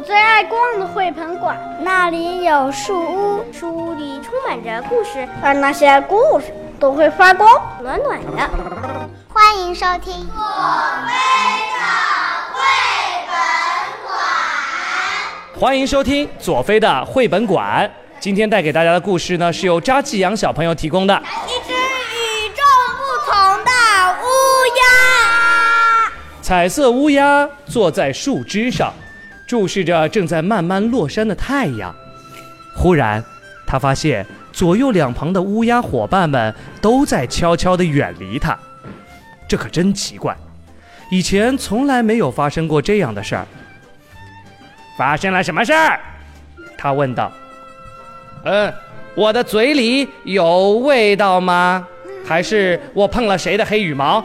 我最爱逛的绘本馆，那里有树屋，树屋里充满着故事，而那些故事都会发光，暖暖的。欢迎收听左飞的绘本馆。欢迎收听左飞的绘本馆。今天带给大家的故事呢，是由扎继阳小朋友提供的。一只与众不同的乌鸦。彩色乌鸦坐在树枝上，注视着正在慢慢落山的太阳。忽然，他发现左右两旁的乌鸦伙伴们都在悄悄地远离他。这可真奇怪，以前从来没有发生过这样的事儿。发生了什么事儿？他问道。嗯，我的嘴里有味道吗？还是我碰了谁的黑羽毛？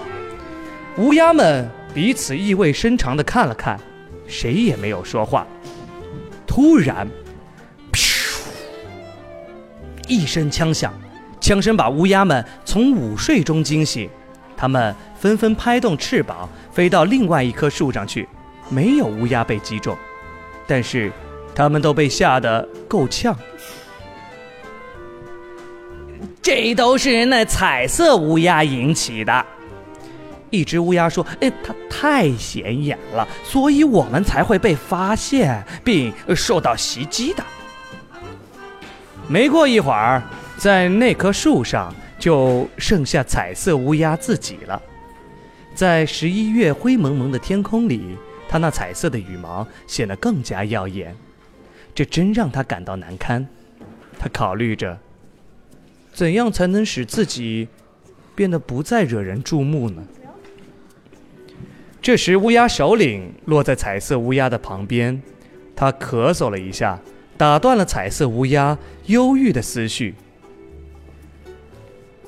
乌鸦们彼此意味深长地看了看，谁也没有说话。突然，噗！一声枪响，枪声把乌鸦们从午睡中惊醒，它们纷纷拍动翅膀，飞到另外一棵树上去。没有乌鸦被击中，但是它们都被吓得够呛。这都是那彩色乌鸦引起的。一只乌鸦说：“哎，它太显眼了，所以我们才会被发现并受到袭击的。”没过一会儿，在那棵树上就剩下彩色乌鸦自己了。在十一月灰蒙蒙的天空里，它那彩色的羽毛显得更加耀眼，这真让他感到难堪。他考虑着。怎样才能使自己变得不再惹人注目呢？这时，乌鸦首领落在彩色乌鸦的旁边，他咳嗽了一下，打断了彩色乌鸦忧郁的思绪。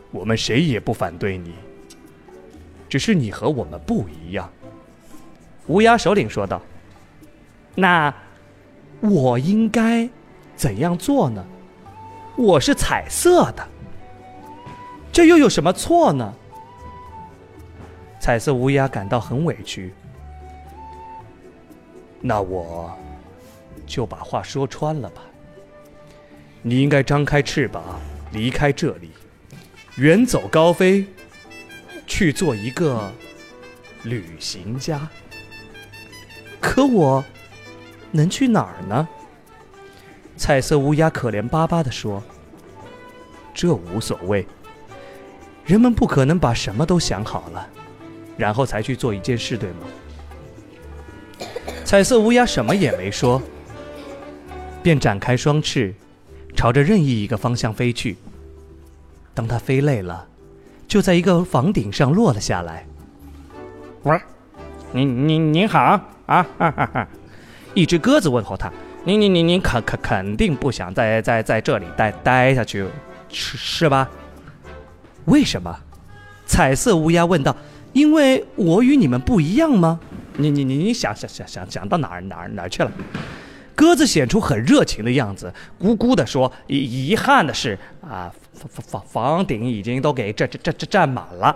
我们谁也不反对你，只是你和我们不一样。”乌鸦首领说道。“那我应该怎样做呢？我是彩色的。”这又有什么错呢？彩色乌鸦感到很委屈。那我就把话说穿了吧。你应该张开翅膀离开这里，远走高飞，去做一个旅行家。可我能去哪儿呢？彩色乌鸦可怜巴巴地说：“这无所谓。”人们不可能把什么都想好了，然后才去做一件事，对吗？彩色乌鸦什么也没说，便展开双翅，朝着任意一个方向飞去。当它飞累了，就在一个房顶上落了下来。喂，您您您好啊！哈哈哈！一只鸽子问候他：“您您您您肯肯肯定不想在在在这里待待下去，是是吧？”为什么？彩色乌鸦问道：“因为我与你们不一样吗？”你你你你想想想想想到哪儿哪儿哪儿去了？鸽子显出很热情的样子，咕咕地说：“遗遗憾的是啊，房房房顶已经都给占占占占满了。”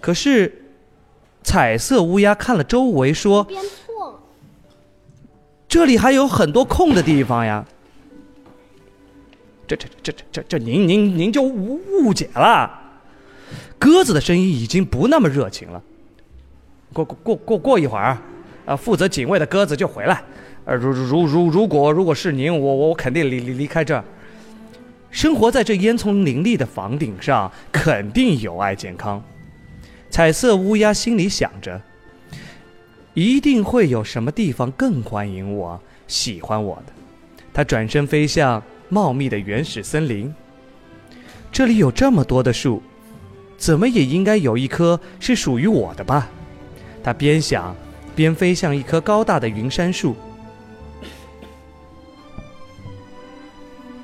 可是，彩色乌鸦看了周围说：“，这里还有很多空的地方呀。”这这这这这这，您您您就误解了。鸽子的声音已经不那么热情了。过过过过过一会儿，啊，负责警卫的鸽子就回来。呃，如如如如果如果是您，我我肯定离离离开这儿。生活在这烟囱林立的房顶上，肯定有碍健康。彩色乌鸦心里想着，一定会有什么地方更欢迎我、喜欢我的。它转身飞向。茂密的原始森林，这里有这么多的树，怎么也应该有一棵是属于我的吧？他边想，边飞向一棵高大的云杉树。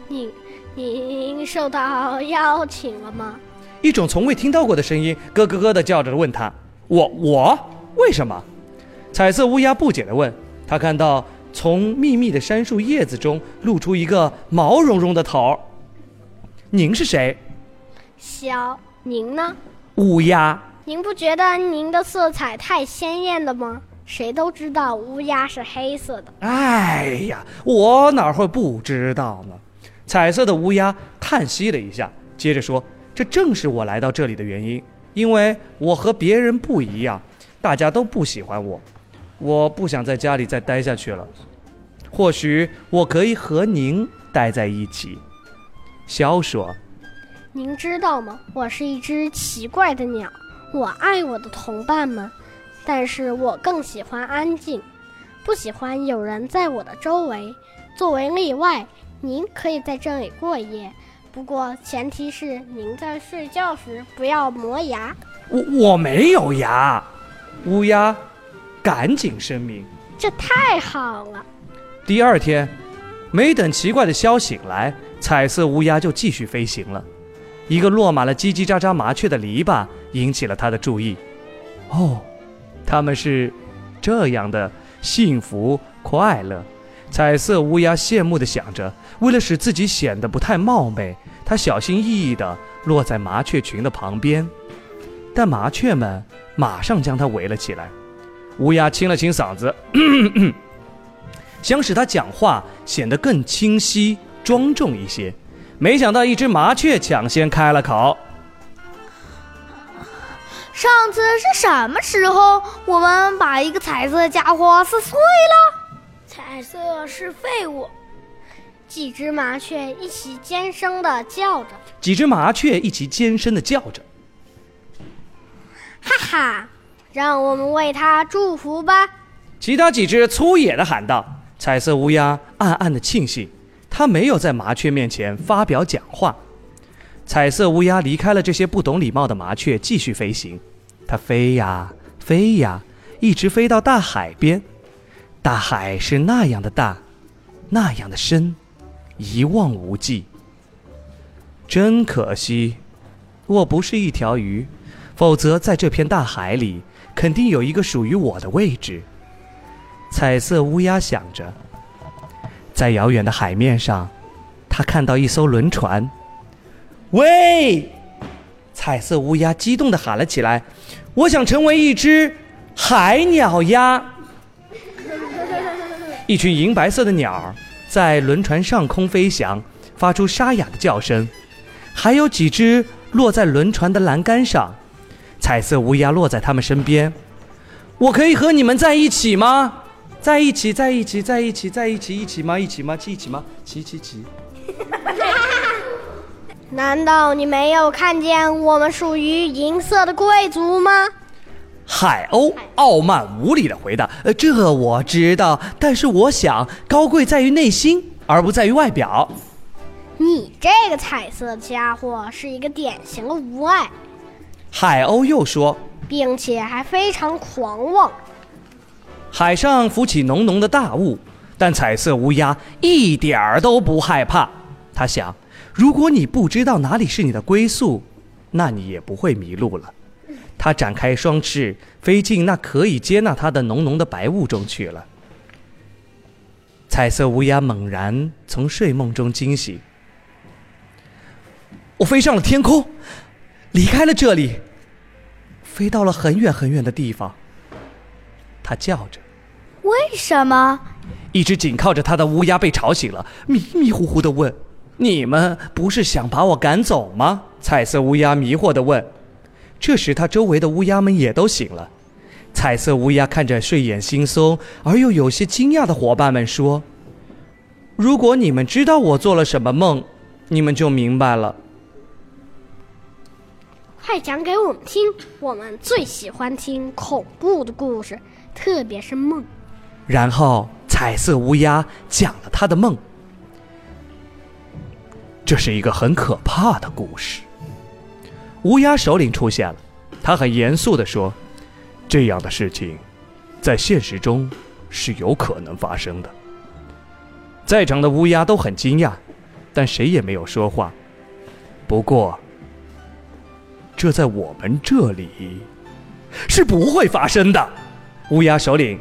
您您受到邀请了吗？一种从未听到过的声音咯咯咯的叫着问他：“我我为什么？”彩色乌鸦不解的问他，看到。从密密的杉树叶子中露出一个毛茸茸的头。您是谁？小，您呢？乌鸦。您不觉得您的色彩太鲜艳了吗？谁都知道乌鸦是黑色的。哎呀，我哪会不知道呢？彩色的乌鸦叹息了一下，接着说：“这正是我来到这里的原因，因为我和别人不一样，大家都不喜欢我，我不想在家里再待下去了。或许我可以和您待在一起。”肖说。您知道吗？我是一只奇怪的鸟，我爱我的同伴们，但是我更喜欢安静，不喜欢有人在我的周围。作为例外，您可以在这里过夜，不过前提是您在睡觉时不要磨牙。我我没有牙，乌鸦赶紧声明。这太好了。第二天，没等奇怪的枭醒来，彩色乌鸦就继续飞行了。一个落满了叽叽喳喳麻雀的篱笆引起了他的注意。哦，他们是这样的幸福快乐。彩色乌鸦羡慕地想着。为了使自己显得不太冒昧，他小心翼翼地落在麻雀群的旁边。但麻雀们马上将他围了起来。乌鸦清了清嗓子，想使他讲话显得更清晰、庄重一些。没想到，一只麻雀抢先开了口：“上次是什么时候，我们把一个彩色家伙撕碎了？彩色是废物。”几只麻雀一起尖声的叫着。几只麻雀一起尖声的叫着。哈哈，让我们为他祝福吧！其他几只粗野的喊道。彩色乌鸦暗暗的庆幸。他没有在麻雀面前发表讲话。彩色乌鸦离开了这些不懂礼貌的麻雀，继续飞行。它飞呀飞呀，一直飞到大海边。大海是那样的大，那样的深，一望无际。真可惜，我不是一条鱼，否则在这片大海里，肯定有一个属于我的位置。彩色乌鸦想着。在遥远的海面上，他看到一艘轮船。喂！彩色乌鸦激动地喊了起来：“我想成为一只海鸟呀！” 一群银白色的鸟在轮船上空飞翔，发出沙哑的叫声。还有几只落在轮船的栏杆上。彩色乌鸦落在他们身边。我可以和你们在一起吗？在一起，在一起，在一起，在一起，一起吗？一起吗？一起吗？齐齐齐！难道你没有看见我们属于银色的贵族吗？海鸥傲慢无礼的回答：“呃，这我知道，但是我想，高贵在于内心，而不在于外表。”你这个彩色家伙是一个典型的无爱。海鸥又说，并且还非常狂妄。海上浮起浓浓的大雾，但彩色乌鸦一点儿都不害怕。他想，如果你不知道哪里是你的归宿，那你也不会迷路了。他展开双翅，飞进那可以接纳它的浓浓的白雾中去了。彩色乌鸦猛然从睡梦中惊醒，我飞上了天空，离开了这里，飞到了很远很远的地方。他叫着。为什么？一只紧靠着他的乌鸦被吵醒了，迷迷糊糊地问：“你们不是想把我赶走吗？”彩色乌鸦迷惑地问。这时，他周围的乌鸦们也都醒了。彩色乌鸦看着睡眼惺忪而又有些惊讶的伙伴们说：“如果你们知道我做了什么梦，你们就明白了。快讲给我们听，我们最喜欢听恐怖的故事，特别是梦。”然后，彩色乌鸦讲了他的梦。这是一个很可怕的故事。乌鸦首领出现了，他很严肃地说：“这样的事情，在现实中是有可能发生的。”在场的乌鸦都很惊讶，但谁也没有说话。不过，这在我们这里是不会发生的。乌鸦首领。